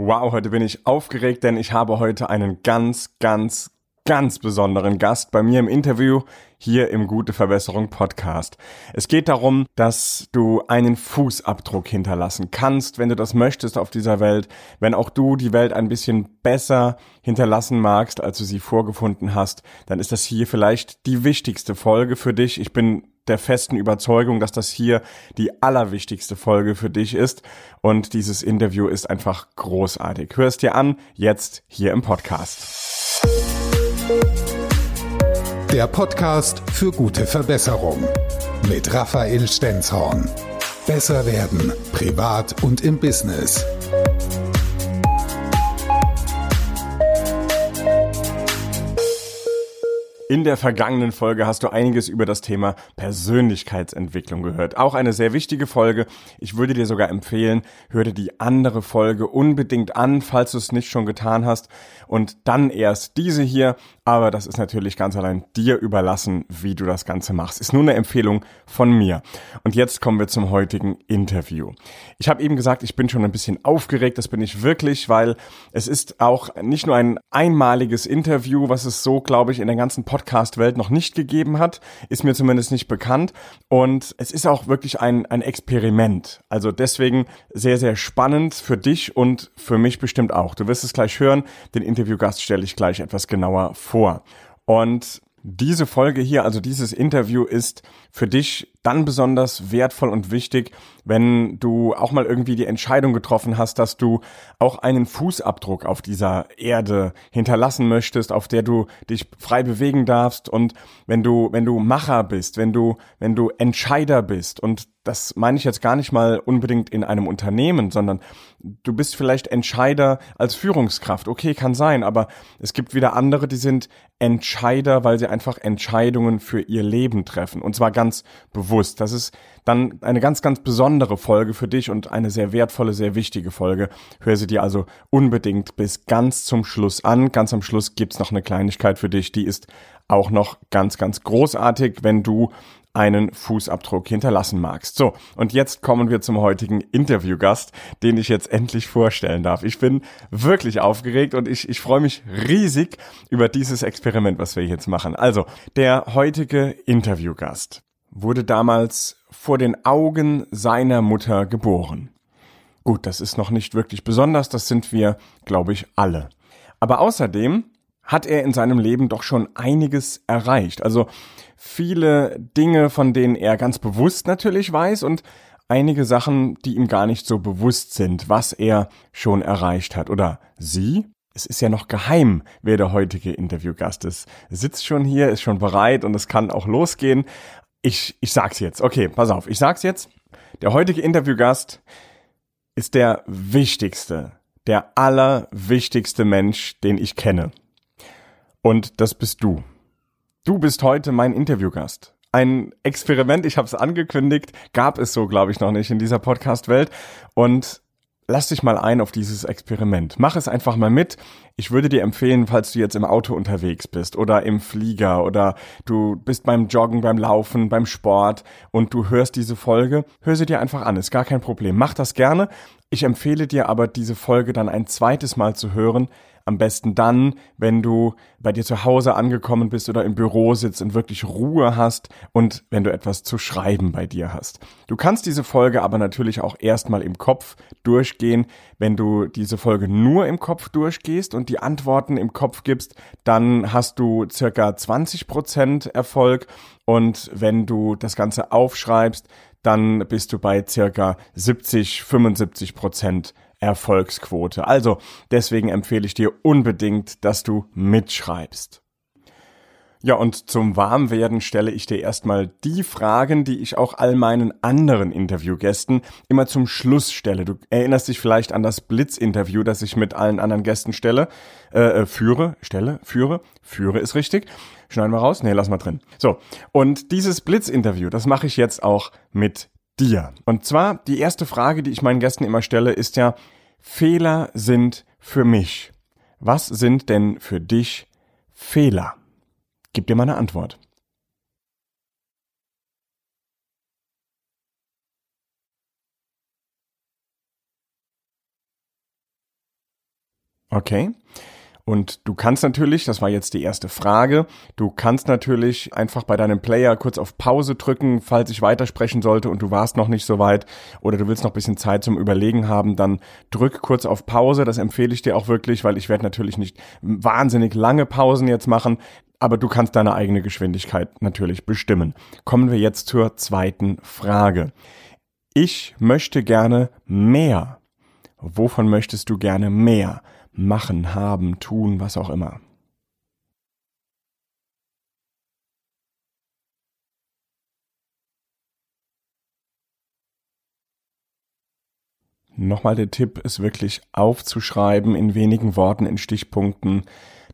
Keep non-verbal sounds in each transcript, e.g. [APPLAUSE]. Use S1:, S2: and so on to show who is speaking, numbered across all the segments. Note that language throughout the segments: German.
S1: Wow, heute bin ich aufgeregt, denn ich habe heute einen ganz, ganz, ganz besonderen Gast bei mir im Interview hier im Gute Verbesserung Podcast. Es geht darum, dass du einen Fußabdruck hinterlassen kannst, wenn du das möchtest auf dieser Welt, wenn auch du die Welt ein bisschen besser hinterlassen magst, als du sie vorgefunden hast, dann ist das hier vielleicht die wichtigste Folge für dich. Ich bin der festen Überzeugung, dass das hier die allerwichtigste Folge für dich ist. Und dieses Interview ist einfach großartig. Hör es dir an, jetzt hier im Podcast.
S2: Der Podcast für gute Verbesserung mit Raphael Stenzhorn. Besser werden, privat und im Business.
S1: In der vergangenen Folge hast du einiges über das Thema Persönlichkeitsentwicklung gehört. Auch eine sehr wichtige Folge. Ich würde dir sogar empfehlen, hör dir die andere Folge unbedingt an, falls du es nicht schon getan hast. Und dann erst diese hier. Aber das ist natürlich ganz allein dir überlassen, wie du das Ganze machst. Ist nur eine Empfehlung von mir. Und jetzt kommen wir zum heutigen Interview. Ich habe eben gesagt, ich bin schon ein bisschen aufgeregt. Das bin ich wirklich, weil es ist auch nicht nur ein einmaliges Interview, was es so, glaube ich, in der ganzen Podcast-Welt noch nicht gegeben hat. Ist mir zumindest nicht bekannt. Und es ist auch wirklich ein, ein Experiment. Also deswegen sehr, sehr spannend für dich und für mich bestimmt auch. Du wirst es gleich hören. Den Interviewgast stelle ich gleich etwas genauer vor vor. Und diese Folge hier, also dieses Interview ist für dich dann besonders wertvoll und wichtig, wenn du auch mal irgendwie die Entscheidung getroffen hast, dass du auch einen Fußabdruck auf dieser Erde hinterlassen möchtest, auf der du dich frei bewegen darfst und wenn du, wenn du Macher bist, wenn du, wenn du Entscheider bist und das meine ich jetzt gar nicht mal unbedingt in einem Unternehmen, sondern du bist vielleicht Entscheider als Führungskraft. Okay, kann sein, aber es gibt wieder andere, die sind Entscheider, weil sie einfach Entscheidungen für ihr Leben treffen. Und zwar ganz bewusst. Das ist dann eine ganz, ganz besondere Folge für dich und eine sehr wertvolle, sehr wichtige Folge. Hör sie dir also unbedingt bis ganz zum Schluss an. Ganz am Schluss gibt's noch eine Kleinigkeit für dich, die ist auch noch ganz, ganz großartig, wenn du einen Fußabdruck hinterlassen magst. So, und jetzt kommen wir zum heutigen Interviewgast, den ich jetzt endlich vorstellen darf. Ich bin wirklich aufgeregt und ich, ich freue mich riesig über dieses Experiment, was wir jetzt machen. Also, der heutige Interviewgast wurde damals vor den Augen seiner Mutter geboren. Gut, das ist noch nicht wirklich besonders, das sind wir, glaube ich, alle. Aber außerdem hat er in seinem Leben doch schon einiges erreicht. Also viele Dinge, von denen er ganz bewusst natürlich weiß und einige Sachen, die ihm gar nicht so bewusst sind, was er schon erreicht hat. Oder sie? Es ist ja noch geheim, wer der heutige Interviewgast ist. Er sitzt schon hier, ist schon bereit und es kann auch losgehen. Ich, ich sag's jetzt. Okay, pass auf. Ich sag's jetzt. Der heutige Interviewgast ist der wichtigste, der allerwichtigste Mensch, den ich kenne. Und das bist du. Du bist heute mein Interviewgast. Ein Experiment, ich habe es angekündigt, gab es so, glaube ich, noch nicht in dieser Podcast-Welt. Und lass dich mal ein auf dieses Experiment. Mach es einfach mal mit. Ich würde dir empfehlen, falls du jetzt im Auto unterwegs bist oder im Flieger oder du bist beim Joggen, beim Laufen, beim Sport und du hörst diese Folge, hör sie dir einfach an, ist gar kein Problem. Mach das gerne. Ich empfehle dir aber, diese Folge dann ein zweites Mal zu hören, am besten dann, wenn du bei dir zu Hause angekommen bist oder im Büro sitzt und wirklich Ruhe hast und wenn du etwas zu schreiben bei dir hast. Du kannst diese Folge aber natürlich auch erstmal im Kopf durchgehen. Wenn du diese Folge nur im Kopf durchgehst und die Antworten im Kopf gibst, dann hast du circa 20 Prozent Erfolg. Und wenn du das Ganze aufschreibst, dann bist du bei circa 70, 75 Prozent Erfolgsquote. Also deswegen empfehle ich dir unbedingt, dass du mitschreibst. Ja, und zum Warmwerden stelle ich dir erstmal die Fragen, die ich auch all meinen anderen Interviewgästen immer zum Schluss stelle. Du erinnerst dich vielleicht an das Blitzinterview, das ich mit allen anderen Gästen stelle, äh, äh führe, stelle, führe, führe ist richtig. Schneiden wir raus? Nee, lass mal drin. So, und dieses Blitzinterview, das mache ich jetzt auch mit dir. Und zwar die erste Frage, die ich meinen Gästen immer stelle, ist ja, Fehler sind für mich. Was sind denn für dich Fehler? Gib dir mal eine Antwort. Okay. Und du kannst natürlich, das war jetzt die erste Frage, du kannst natürlich einfach bei deinem Player kurz auf Pause drücken, falls ich weitersprechen sollte und du warst noch nicht so weit oder du willst noch ein bisschen Zeit zum Überlegen haben, dann drück kurz auf Pause. Das empfehle ich dir auch wirklich, weil ich werde natürlich nicht wahnsinnig lange Pausen jetzt machen, aber du kannst deine eigene Geschwindigkeit natürlich bestimmen. Kommen wir jetzt zur zweiten Frage. Ich möchte gerne mehr. Wovon möchtest du gerne mehr? Machen, haben, tun, was auch immer. Nochmal der Tipp ist wirklich aufzuschreiben in wenigen Worten, in Stichpunkten.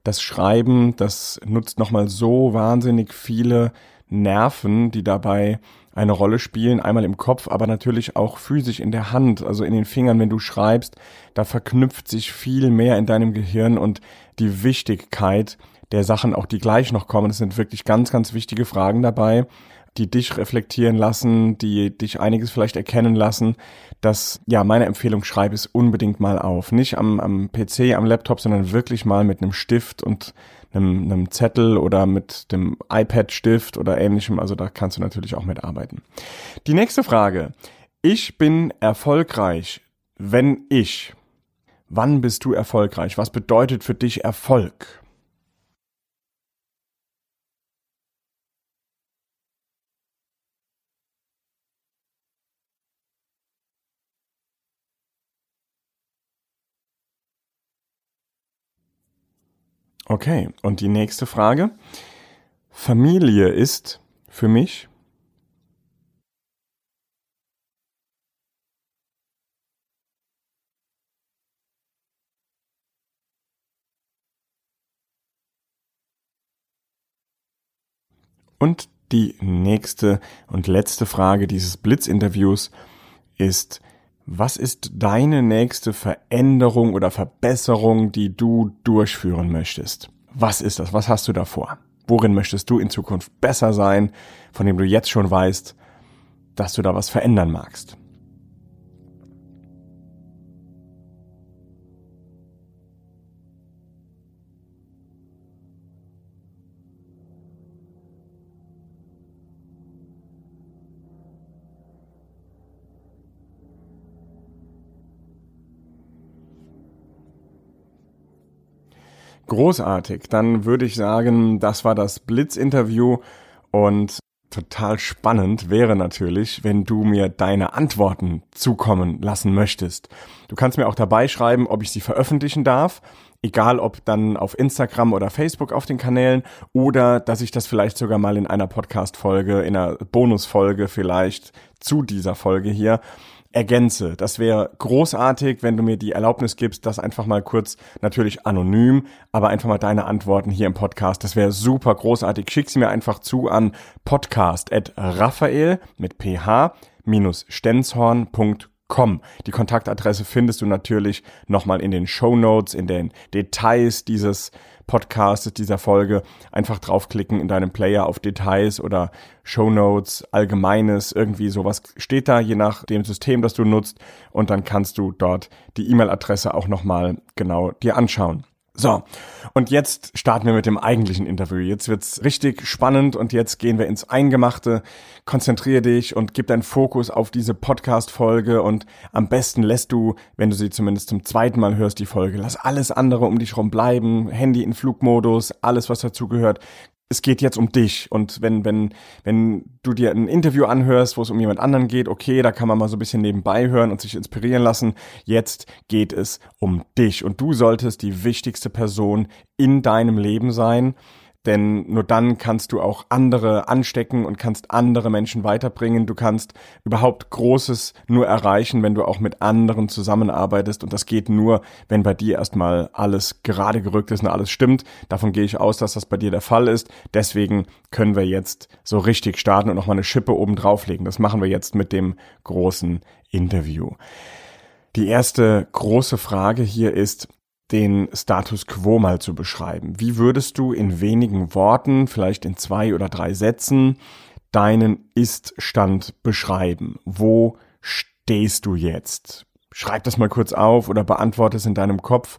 S1: Das Schreiben, das nutzt nochmal so wahnsinnig viele Nerven, die dabei eine Rolle spielen, einmal im Kopf, aber natürlich auch physisch in der Hand, also in den Fingern, wenn du schreibst, da verknüpft sich viel mehr in deinem Gehirn und die Wichtigkeit der Sachen, auch die gleich noch kommen, das sind wirklich ganz, ganz wichtige Fragen dabei, die dich reflektieren lassen, die dich einiges vielleicht erkennen lassen, dass, ja, meine Empfehlung, schreib es unbedingt mal auf. Nicht am, am PC, am Laptop, sondern wirklich mal mit einem Stift und einem, einem Zettel oder mit dem iPad-Stift oder ähnlichem. Also da kannst du natürlich auch mitarbeiten. Die nächste Frage. Ich bin erfolgreich, wenn ich. Wann bist du erfolgreich? Was bedeutet für dich Erfolg? Okay, und die nächste Frage. Familie ist für mich Und die nächste und letzte Frage dieses Blitzinterviews ist, was ist deine nächste Veränderung oder Verbesserung, die du durchführen möchtest? Was ist das? Was hast du davor? Worin möchtest du in Zukunft besser sein, von dem du jetzt schon weißt, dass du da was verändern magst? Großartig. Dann würde ich sagen, das war das Blitz-Interview und total spannend wäre natürlich, wenn du mir deine Antworten zukommen lassen möchtest. Du kannst mir auch dabei schreiben, ob ich sie veröffentlichen darf, egal ob dann auf Instagram oder Facebook auf den Kanälen oder dass ich das vielleicht sogar mal in einer Podcast-Folge, in einer Bonusfolge vielleicht zu dieser Folge hier ergänze. Das wäre großartig, wenn du mir die Erlaubnis gibst, das einfach mal kurz, natürlich anonym, aber einfach mal deine Antworten hier im Podcast. Das wäre super großartig. Schick sie mir einfach zu an podcast.raphael mit ph-stenzhorn.com. Die Kontaktadresse findest du natürlich nochmal in den Show Notes, in den Details dieses Podcasts, dieser Folge, einfach draufklicken in deinem Player auf Details oder Show Notes, Allgemeines, irgendwie sowas steht da, je nach dem System, das du nutzt. Und dann kannst du dort die E-Mail-Adresse auch nochmal genau dir anschauen. So, und jetzt starten wir mit dem eigentlichen Interview. Jetzt wird's richtig spannend und jetzt gehen wir ins Eingemachte. Konzentriere dich und gib deinen Fokus auf diese Podcast-Folge und am besten lässt du, wenn du sie zumindest zum zweiten Mal hörst, die Folge, lass alles andere um dich herum bleiben, Handy in Flugmodus, alles was dazugehört, es geht jetzt um dich. Und wenn, wenn, wenn du dir ein Interview anhörst, wo es um jemand anderen geht, okay, da kann man mal so ein bisschen nebenbei hören und sich inspirieren lassen. Jetzt geht es um dich. Und du solltest die wichtigste Person in deinem Leben sein. Denn nur dann kannst du auch andere anstecken und kannst andere Menschen weiterbringen. Du kannst überhaupt Großes nur erreichen, wenn du auch mit anderen zusammenarbeitest. Und das geht nur, wenn bei dir erstmal alles gerade gerückt ist und alles stimmt. Davon gehe ich aus, dass das bei dir der Fall ist. Deswegen können wir jetzt so richtig starten und nochmal eine Schippe oben drauflegen. Das machen wir jetzt mit dem großen Interview. Die erste große Frage hier ist, den Status quo mal zu beschreiben. Wie würdest du in wenigen Worten, vielleicht in zwei oder drei Sätzen, deinen Ist-Stand beschreiben? Wo stehst du jetzt? Schreib das mal kurz auf oder beantworte es in deinem Kopf.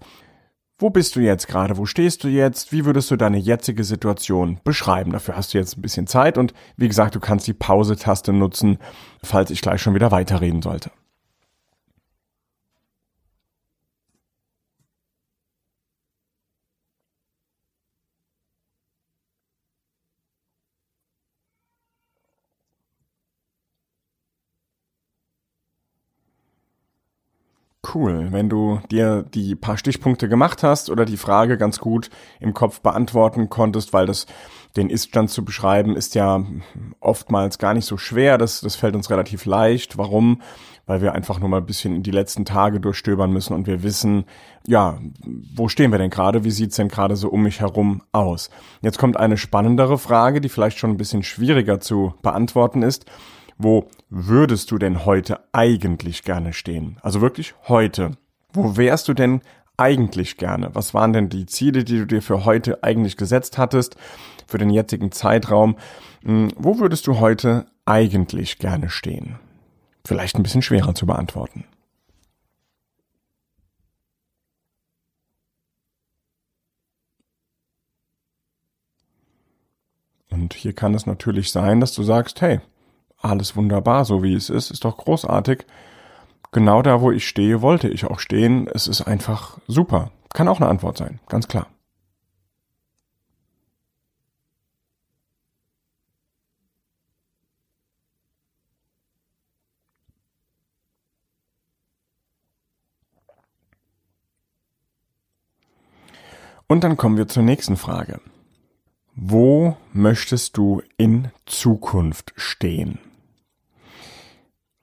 S1: wo bist du jetzt gerade? Wo stehst du jetzt? Wie würdest du deine jetzige Situation beschreiben? Dafür hast du jetzt ein bisschen Zeit und wie gesagt, du kannst die Pause-Taste nutzen, falls ich gleich schon wieder weiterreden sollte. Cool, wenn du dir die paar Stichpunkte gemacht hast oder die Frage ganz gut im Kopf beantworten konntest, weil das den Iststand zu beschreiben ist ja oftmals gar nicht so schwer. Das, das fällt uns relativ leicht. Warum? Weil wir einfach nur mal ein bisschen in die letzten Tage durchstöbern müssen und wir wissen, ja, wo stehen wir denn gerade? Wie sieht's denn gerade so um mich herum aus? Jetzt kommt eine spannendere Frage, die vielleicht schon ein bisschen schwieriger zu beantworten ist. Wo würdest du denn heute eigentlich gerne stehen? Also wirklich heute. Wo wärst du denn eigentlich gerne? Was waren denn die Ziele, die du dir für heute eigentlich gesetzt hattest, für den jetzigen Zeitraum? Hm, wo würdest du heute eigentlich gerne stehen? Vielleicht ein bisschen schwerer zu beantworten. Und hier kann es natürlich sein, dass du sagst, hey, alles wunderbar, so wie es ist, ist doch großartig. Genau da, wo ich stehe, wollte ich auch stehen. Es ist einfach super. Kann auch eine Antwort sein, ganz klar. Und dann kommen wir zur nächsten Frage. Wo möchtest du in Zukunft stehen?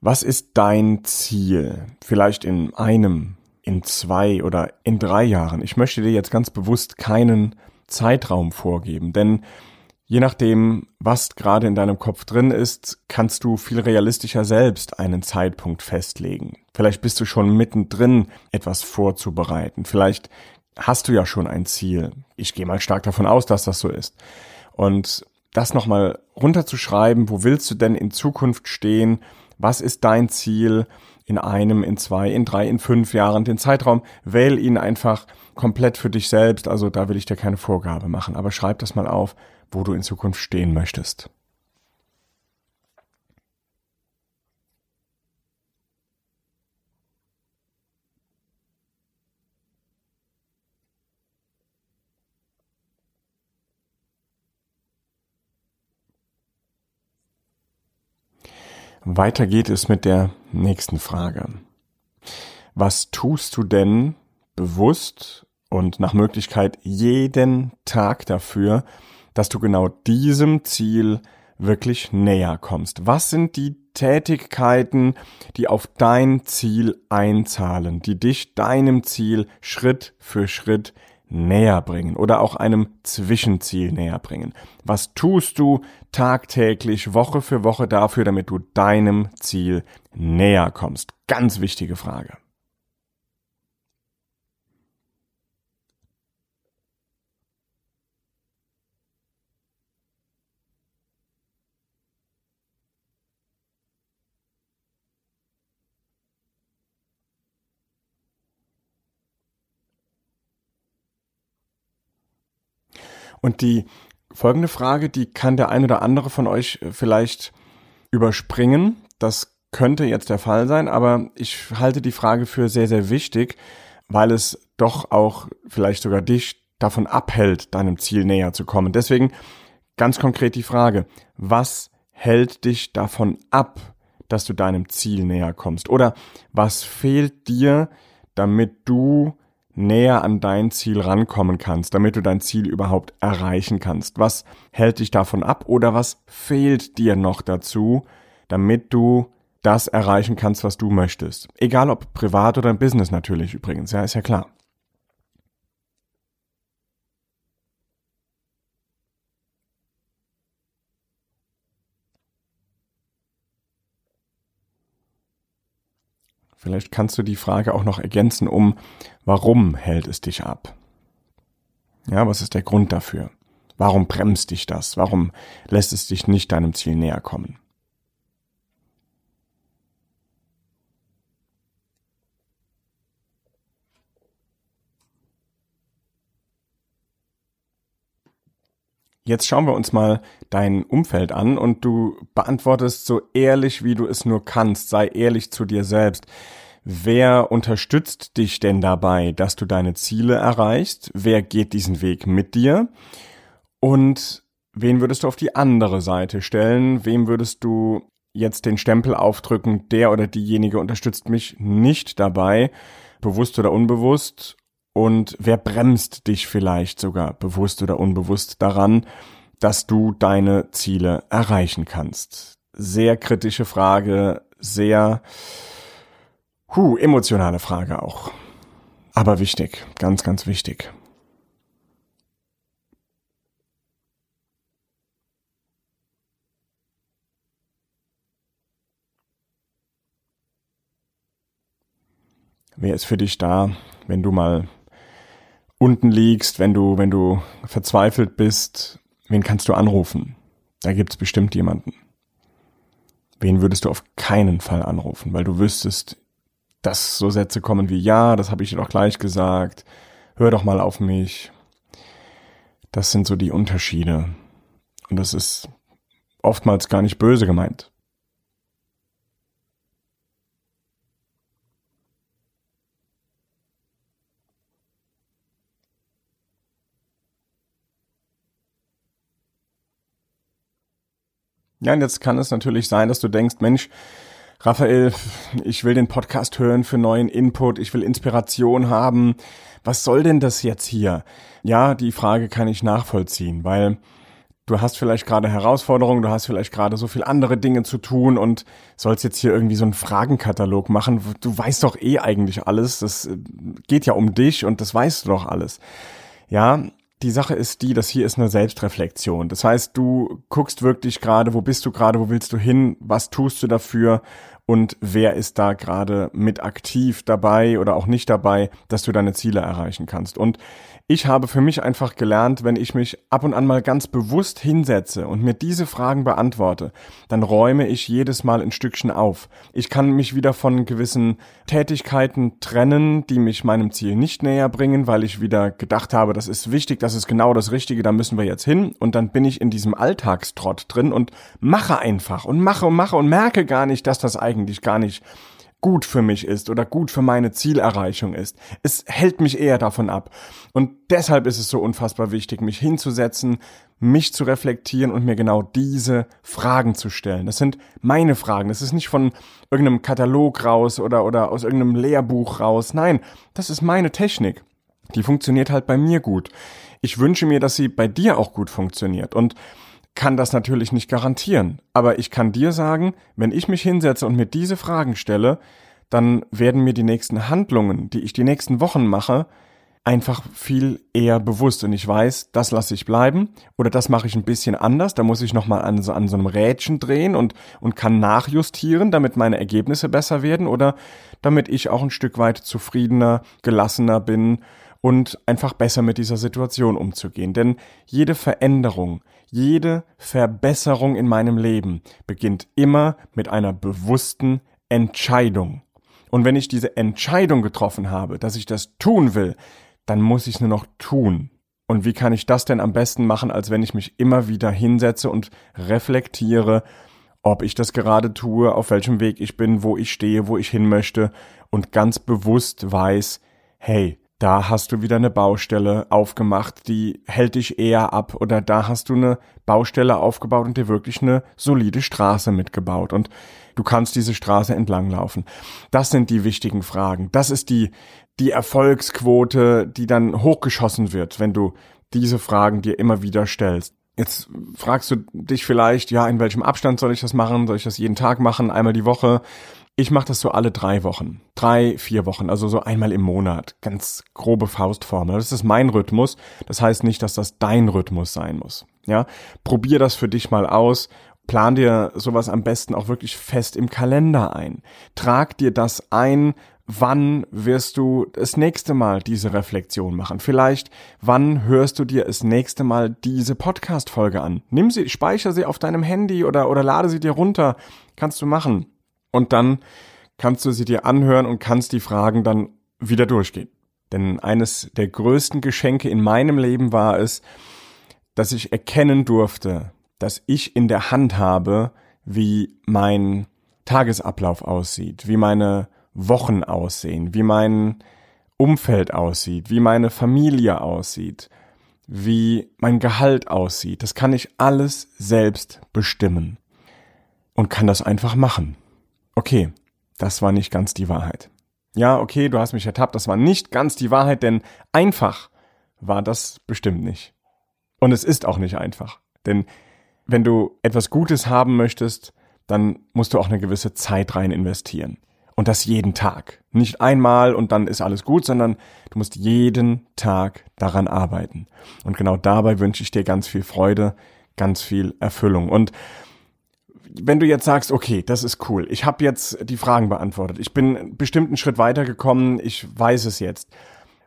S1: Was ist dein Ziel? Vielleicht in einem, in zwei oder in drei Jahren. Ich möchte dir jetzt ganz bewusst keinen Zeitraum vorgeben, denn je nachdem, was gerade in deinem Kopf drin ist, kannst du viel realistischer selbst einen Zeitpunkt festlegen. Vielleicht bist du schon mittendrin, etwas vorzubereiten. Vielleicht hast du ja schon ein Ziel. Ich gehe mal stark davon aus, dass das so ist. Und das nochmal runterzuschreiben, wo willst du denn in Zukunft stehen? Was ist dein Ziel in einem, in zwei, in drei, in fünf Jahren? Den Zeitraum, wähl ihn einfach komplett für dich selbst. Also da will ich dir keine Vorgabe machen. Aber schreib das mal auf, wo du in Zukunft stehen möchtest. Weiter geht es mit der nächsten Frage. Was tust du denn bewusst und nach Möglichkeit jeden Tag dafür, dass du genau diesem Ziel wirklich näher kommst? Was sind die Tätigkeiten, die auf dein Ziel einzahlen, die dich deinem Ziel Schritt für Schritt näher bringen oder auch einem Zwischenziel näher bringen? Was tust du tagtäglich, Woche für Woche dafür, damit du deinem Ziel näher kommst? Ganz wichtige Frage. Und die folgende Frage, die kann der ein oder andere von euch äh, vielleicht überspringen. Das könnte jetzt der Fall sein, aber ich halte die Frage für sehr, sehr wichtig, weil es doch auch vielleicht sogar dich davon abhält, deinem Ziel näher zu kommen. Deswegen ganz konkret die Frage, was hält dich davon ab, dass du deinem Ziel näher kommst? Oder was fehlt dir, damit du näher an dein Ziel rankommen kannst, damit du dein Ziel überhaupt erreichen kannst? Was hält dich davon ab oder was fehlt dir noch dazu, damit du das erreichen kannst, was du möchtest? Egal ob privat oder im Business natürlich übrigens, ja, ist ja klar. Vielleicht kannst du die Frage auch noch ergänzen um, warum hält es dich ab? Ja, was ist der Grund dafür? Warum bremst dich das? Warum lässt es dich nicht deinem Ziel näher kommen? Jetzt schauen wir uns mal dein Umfeld an und du beantwortest so ehrlich, wie du es nur kannst. Sei ehrlich zu dir selbst. Wer unterstützt dich denn dabei, dass du deine Ziele erreichst? Wer geht diesen Weg mit dir? Und wen würdest du auf die andere Seite stellen? Wem würdest du jetzt den Stempel aufdrücken, der oder diejenige unterstützt mich nicht dabei, bewusst oder unbewusst? Und wer bremst dich vielleicht sogar bewusst oder unbewusst daran, dass du deine Ziele erreichen kannst? Sehr kritische Frage, sehr Huh, emotionale Frage auch. Aber wichtig, ganz, ganz wichtig. Wer ist für dich da, wenn du mal unten liegst, wenn du, wenn du verzweifelt bist? Wen kannst du anrufen? Da gibt's bestimmt jemanden. Wen würdest du auf keinen Fall anrufen, weil du wüsstest, dass so Sätze kommen wie, ja, das habe ich dir doch gleich gesagt, hör doch mal auf mich. Das sind so die Unterschiede. Und das ist oftmals gar nicht böse gemeint. Ja, und jetzt kann es natürlich sein, dass du denkst, Mensch, Raphael, ich will den Podcast hören für neuen Input, ich will Inspiration haben. Was soll denn das jetzt hier? Ja, die Frage kann ich nachvollziehen, weil du hast vielleicht gerade Herausforderungen, du hast vielleicht gerade so viel andere Dinge zu tun und sollst jetzt hier irgendwie so einen Fragenkatalog machen. Du weißt doch eh eigentlich alles. Das äh, geht ja um dich und das weißt du doch alles. Ja, die Sache ist die, dass hier ist eine Selbstreflexion. Das heißt, du guckst wirklich gerade, wo bist du gerade, wo willst du hin, was tust du dafür und wer ist da gerade mit aktiv dabei oder auch nicht dabei, dass du deine Ziele erreichen kannst. Und ich habe für mich einfach gelernt, wenn ich mich ab und an mal ganz bewusst hinsetze und mir diese Fragen beantworte, dann räume ich jedes Mal ein Stückchen auf. Ich kann mich wieder von gewissen Tätigkeiten trennen, die mich meinem Ziel nicht näher bringen, weil ich wieder gedacht habe, das ist wichtig, das ist genau das Richtige, da müssen wir jetzt hin. Und dann bin ich in diesem Alltagstrott drin und mache einfach und mache und mache und merke gar nicht, dass das eigentlich gar nicht gut für mich ist oder gut für meine Zielerreichung ist. Es hält mich eher davon ab. Und deshalb ist es so unfassbar wichtig, mich hinzusetzen, mich zu reflektieren und mir genau diese Fragen zu stellen. Das sind meine Fragen. Das ist nicht von irgendeinem Katalog raus oder, oder aus irgendeinem Lehrbuch raus. Nein, das ist meine Technik. Die funktioniert halt bei mir gut. Ich wünsche mir, dass sie bei dir auch gut funktioniert. Und kann das natürlich nicht garantieren. Aber ich kann dir sagen, wenn ich mich hinsetze und mir diese Fragen stelle, dann werden mir die nächsten Handlungen, die ich die nächsten Wochen mache, einfach viel eher bewusst und ich weiß, das lasse ich bleiben oder das mache ich ein bisschen anders, da muss ich nochmal an so, an so einem Rädchen drehen und, und kann nachjustieren, damit meine Ergebnisse besser werden oder damit ich auch ein Stück weit zufriedener, gelassener bin und einfach besser mit dieser Situation umzugehen. Denn jede Veränderung, jede Verbesserung in meinem Leben beginnt immer mit einer bewussten Entscheidung. Und wenn ich diese Entscheidung getroffen habe, dass ich das tun will, dann muss ich es nur noch tun. Und wie kann ich das denn am besten machen, als wenn ich mich immer wieder hinsetze und reflektiere, ob ich das gerade tue, auf welchem Weg ich bin, wo ich stehe, wo ich hin möchte und ganz bewusst weiß, hey, da hast du wieder eine Baustelle aufgemacht, die hält dich eher ab oder da hast du eine Baustelle aufgebaut und dir wirklich eine solide Straße mitgebaut und du kannst diese Straße entlanglaufen. Das sind die wichtigen Fragen. Das ist die, die Erfolgsquote, die dann hochgeschossen wird, wenn du diese Fragen dir immer wieder stellst. Jetzt fragst du dich vielleicht, ja, in welchem Abstand soll ich das machen? Soll ich das jeden Tag machen, einmal die Woche? Ich mache das so alle drei Wochen. Drei, vier Wochen, also so einmal im Monat. Ganz grobe Faustformel. Das ist mein Rhythmus. Das heißt nicht, dass das dein Rhythmus sein muss. Ja, probier das für dich mal aus. Plan dir sowas am besten auch wirklich fest im Kalender ein. Trag dir das ein, wann wirst du das nächste Mal diese Reflexion machen? Vielleicht, wann hörst du dir das nächste Mal diese Podcast-Folge an? Nimm sie, speicher sie auf deinem Handy oder, oder lade sie dir runter. Kannst du machen und dann kannst du sie dir anhören und kannst die Fragen dann wieder durchgehen. Denn eines der größten Geschenke in meinem Leben war es, dass ich erkennen durfte, dass ich in der Hand habe, wie mein Tagesablauf aussieht, wie meine Wochen aussehen, wie mein Umfeld aussieht, wie meine Familie aussieht, wie mein Gehalt aussieht. Das kann ich alles selbst bestimmen und kann das einfach machen. Okay, das war nicht ganz die Wahrheit. Ja, okay, du hast mich ertappt, das war nicht ganz die Wahrheit, denn einfach war das bestimmt nicht. Und es ist auch nicht einfach. Denn wenn du etwas Gutes haben möchtest, dann musst du auch eine gewisse Zeit rein investieren. Und das jeden Tag. Nicht einmal und dann ist alles gut, sondern du musst jeden Tag daran arbeiten. Und genau dabei wünsche ich dir ganz viel Freude, ganz viel Erfüllung. Und wenn du jetzt sagst, okay, das ist cool, ich habe jetzt die Fragen beantwortet, ich bin bestimmt einen Schritt weitergekommen, ich weiß es jetzt.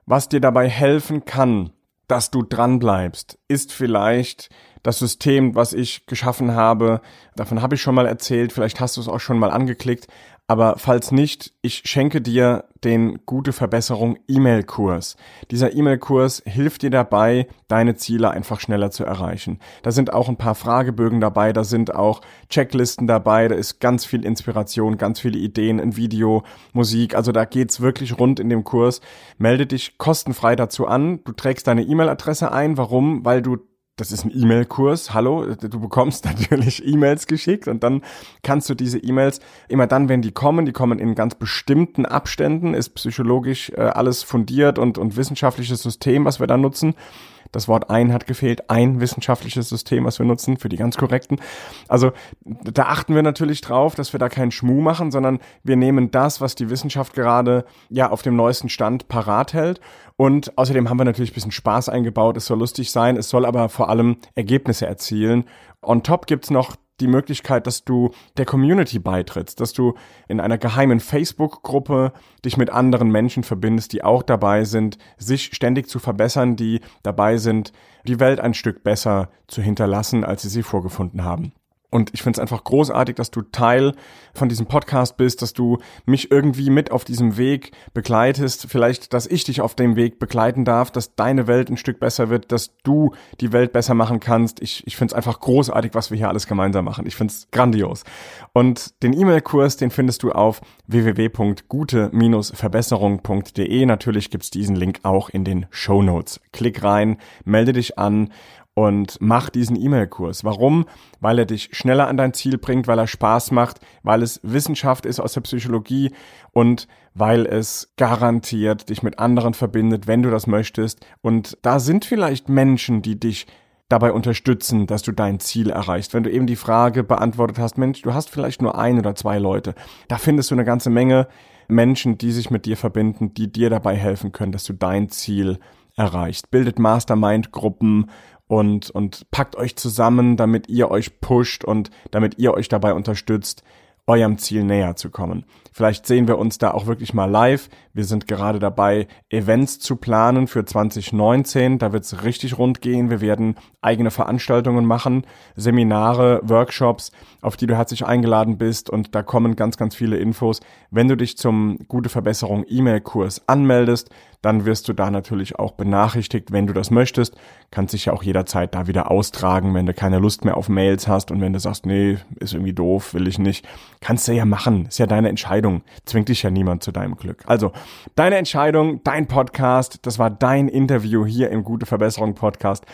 S1: Was dir dabei helfen kann, dass du dran bleibst, ist vielleicht das System, was ich geschaffen habe. Davon habe ich schon mal erzählt, vielleicht hast du es auch schon mal angeklickt, aber falls nicht, ich schenke dir den Gute Verbesserung E-Mail-Kurs. Dieser E-Mail-Kurs hilft dir dabei, deine Ziele einfach schneller zu erreichen. Da sind auch ein paar Fragebögen dabei, da sind auch Checklisten dabei, da ist ganz viel Inspiration, ganz viele Ideen, ein Video, Musik. Also da geht's wirklich rund in dem Kurs. Melde dich kostenfrei dazu an. Du trägst deine E-Mail-Adresse ein. Warum? Weil du das ist ein E-Mail-Kurs. Hallo, du bekommst [LAUGHS] natürlich E-Mails geschickt und dann kannst du diese E-Mails immer dann, wenn die kommen, die kommen in ganz bestimmten Abständen, ist psychologisch äh, alles fundiert und, und wissenschaftliches System, was wir da nutzen. Das Wort ein hat gefehlt, ein wissenschaftliches System, was wir nutzen für die ganz korrekten. Also da achten wir natürlich drauf, dass wir da keinen Schmuh machen, sondern wir nehmen das, was die Wissenschaft gerade ja auf dem neuesten Stand parat hält. Und außerdem haben wir natürlich ein bisschen Spaß eingebaut. Es soll lustig sein, es soll aber vor allem Ergebnisse erzielen. On top gibt's noch die Möglichkeit, dass du der Community beitrittst, dass du in einer geheimen Facebook-Gruppe dich mit anderen Menschen verbindest, die auch dabei sind, sich ständig zu verbessern, die dabei sind, die Welt ein Stück besser zu hinterlassen, als sie sie vorgefunden haben. Und ich finde es einfach großartig, dass du Teil von diesem Podcast bist, dass du mich irgendwie mit auf diesem Weg begleitest. Vielleicht, dass ich dich auf dem Weg begleiten darf, dass deine Welt ein Stück besser wird, dass du die Welt besser machen kannst. Ich, ich finde es einfach großartig, was wir hier alles gemeinsam machen. Ich finde es grandios. Und den E-Mail-Kurs, den findest du auf www.gute-verbesserung.de. Natürlich gibt's diesen Link auch in den Show Notes. Klick rein, melde dich an und mach diesen E-Mail-Kurs. Warum? Weil er dich schneller an dein Ziel bringt, weil er Spaß macht, weil es Wissenschaft ist aus der Psychologie und weil es garantiert dich mit anderen verbindet, wenn du das möchtest. Und da sind vielleicht Menschen, die dich dabei unterstützen, dass du dein Ziel erreichst. Wenn du eben die Frage beantwortet hast, Mensch, du hast vielleicht nur ein oder zwei Leute, da findest du eine ganze Menge Menschen, die sich mit dir verbinden, die dir dabei helfen können, dass du dein Ziel erreichst. Bildet Mastermind-Gruppen und, und packt euch zusammen, damit ihr euch pusht und damit ihr euch dabei unterstützt, eurem Ziel näher zu kommen. Vielleicht sehen wir uns da auch wirklich mal live. Wir sind gerade dabei, Events zu planen für 2019. Da wird es richtig rund gehen. Wir werden eigene Veranstaltungen machen, Seminare, Workshops, auf die du herzlich eingeladen bist. Und da kommen ganz, ganz viele Infos. Wenn du dich zum Gute Verbesserung E-Mail-Kurs anmeldest, dann wirst du da natürlich auch benachrichtigt, wenn du das möchtest. Kannst dich ja auch jederzeit da wieder austragen, wenn du keine Lust mehr auf Mails hast und wenn du sagst, nee, ist irgendwie doof, will ich nicht. Kannst du ja machen. Ist ja deine Entscheidung. Zwingt dich ja niemand zu deinem Glück. Also, deine Entscheidung, dein Podcast, das war dein Interview hier im Gute Verbesserung Podcast.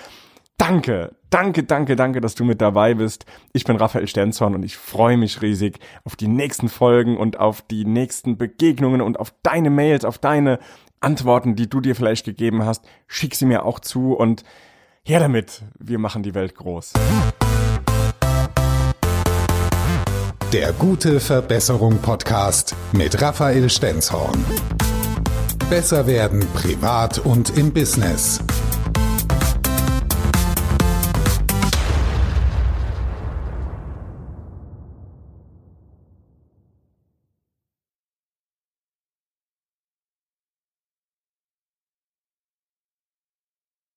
S1: Danke, danke, danke, danke, dass du mit dabei bist. Ich bin Raphael Stenzhorn und ich freue mich riesig auf die nächsten Folgen und auf die nächsten Begegnungen und auf deine Mails, auf deine Antworten, die du dir vielleicht gegeben hast. Schick sie mir auch zu und her damit. Wir machen die Welt groß.
S2: Der gute Verbesserung Podcast mit Raphael Stenzhorn. Besser werden privat und im Business.